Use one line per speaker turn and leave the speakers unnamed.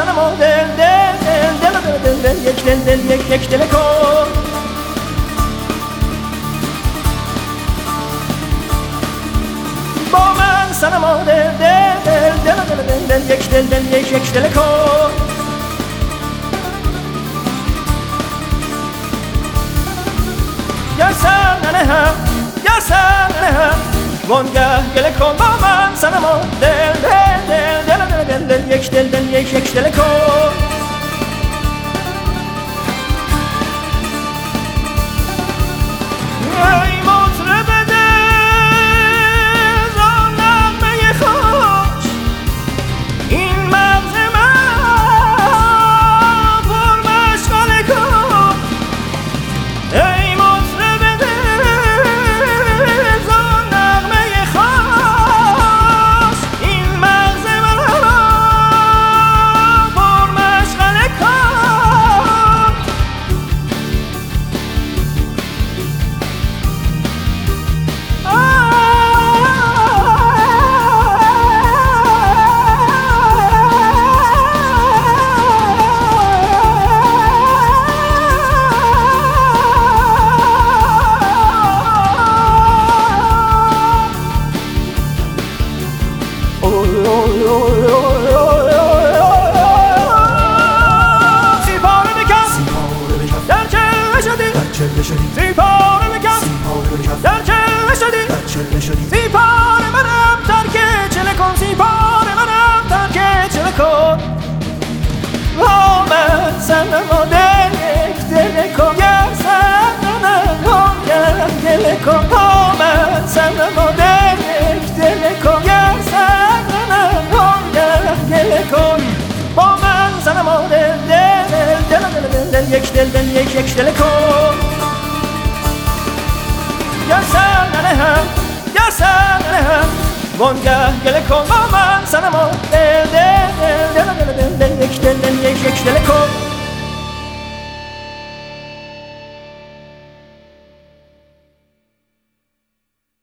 sana mo del del del del del del del yek del del yek yek deleko Boman sana mo del del del del del del del yek del del yek yek deleko Yarsan aleha yarsan aleha Gonga geleko boman sana mo del del del del del del yek del del یک کن. شدی سیپاره بکن در چله شدی سیپاره منم ترک چله کن سیپاره منم ترک چله کن آمد سنما دل یک دل کن گر سنما دل کن آمد سنما دل یک دل کن گر سنما دل کن با من سنما دل دل دل دل دل دل یک دل دل یک یک دل گر سن هم گر سن هم وانگه گله کن با من سنما دل دل دل دل دل دل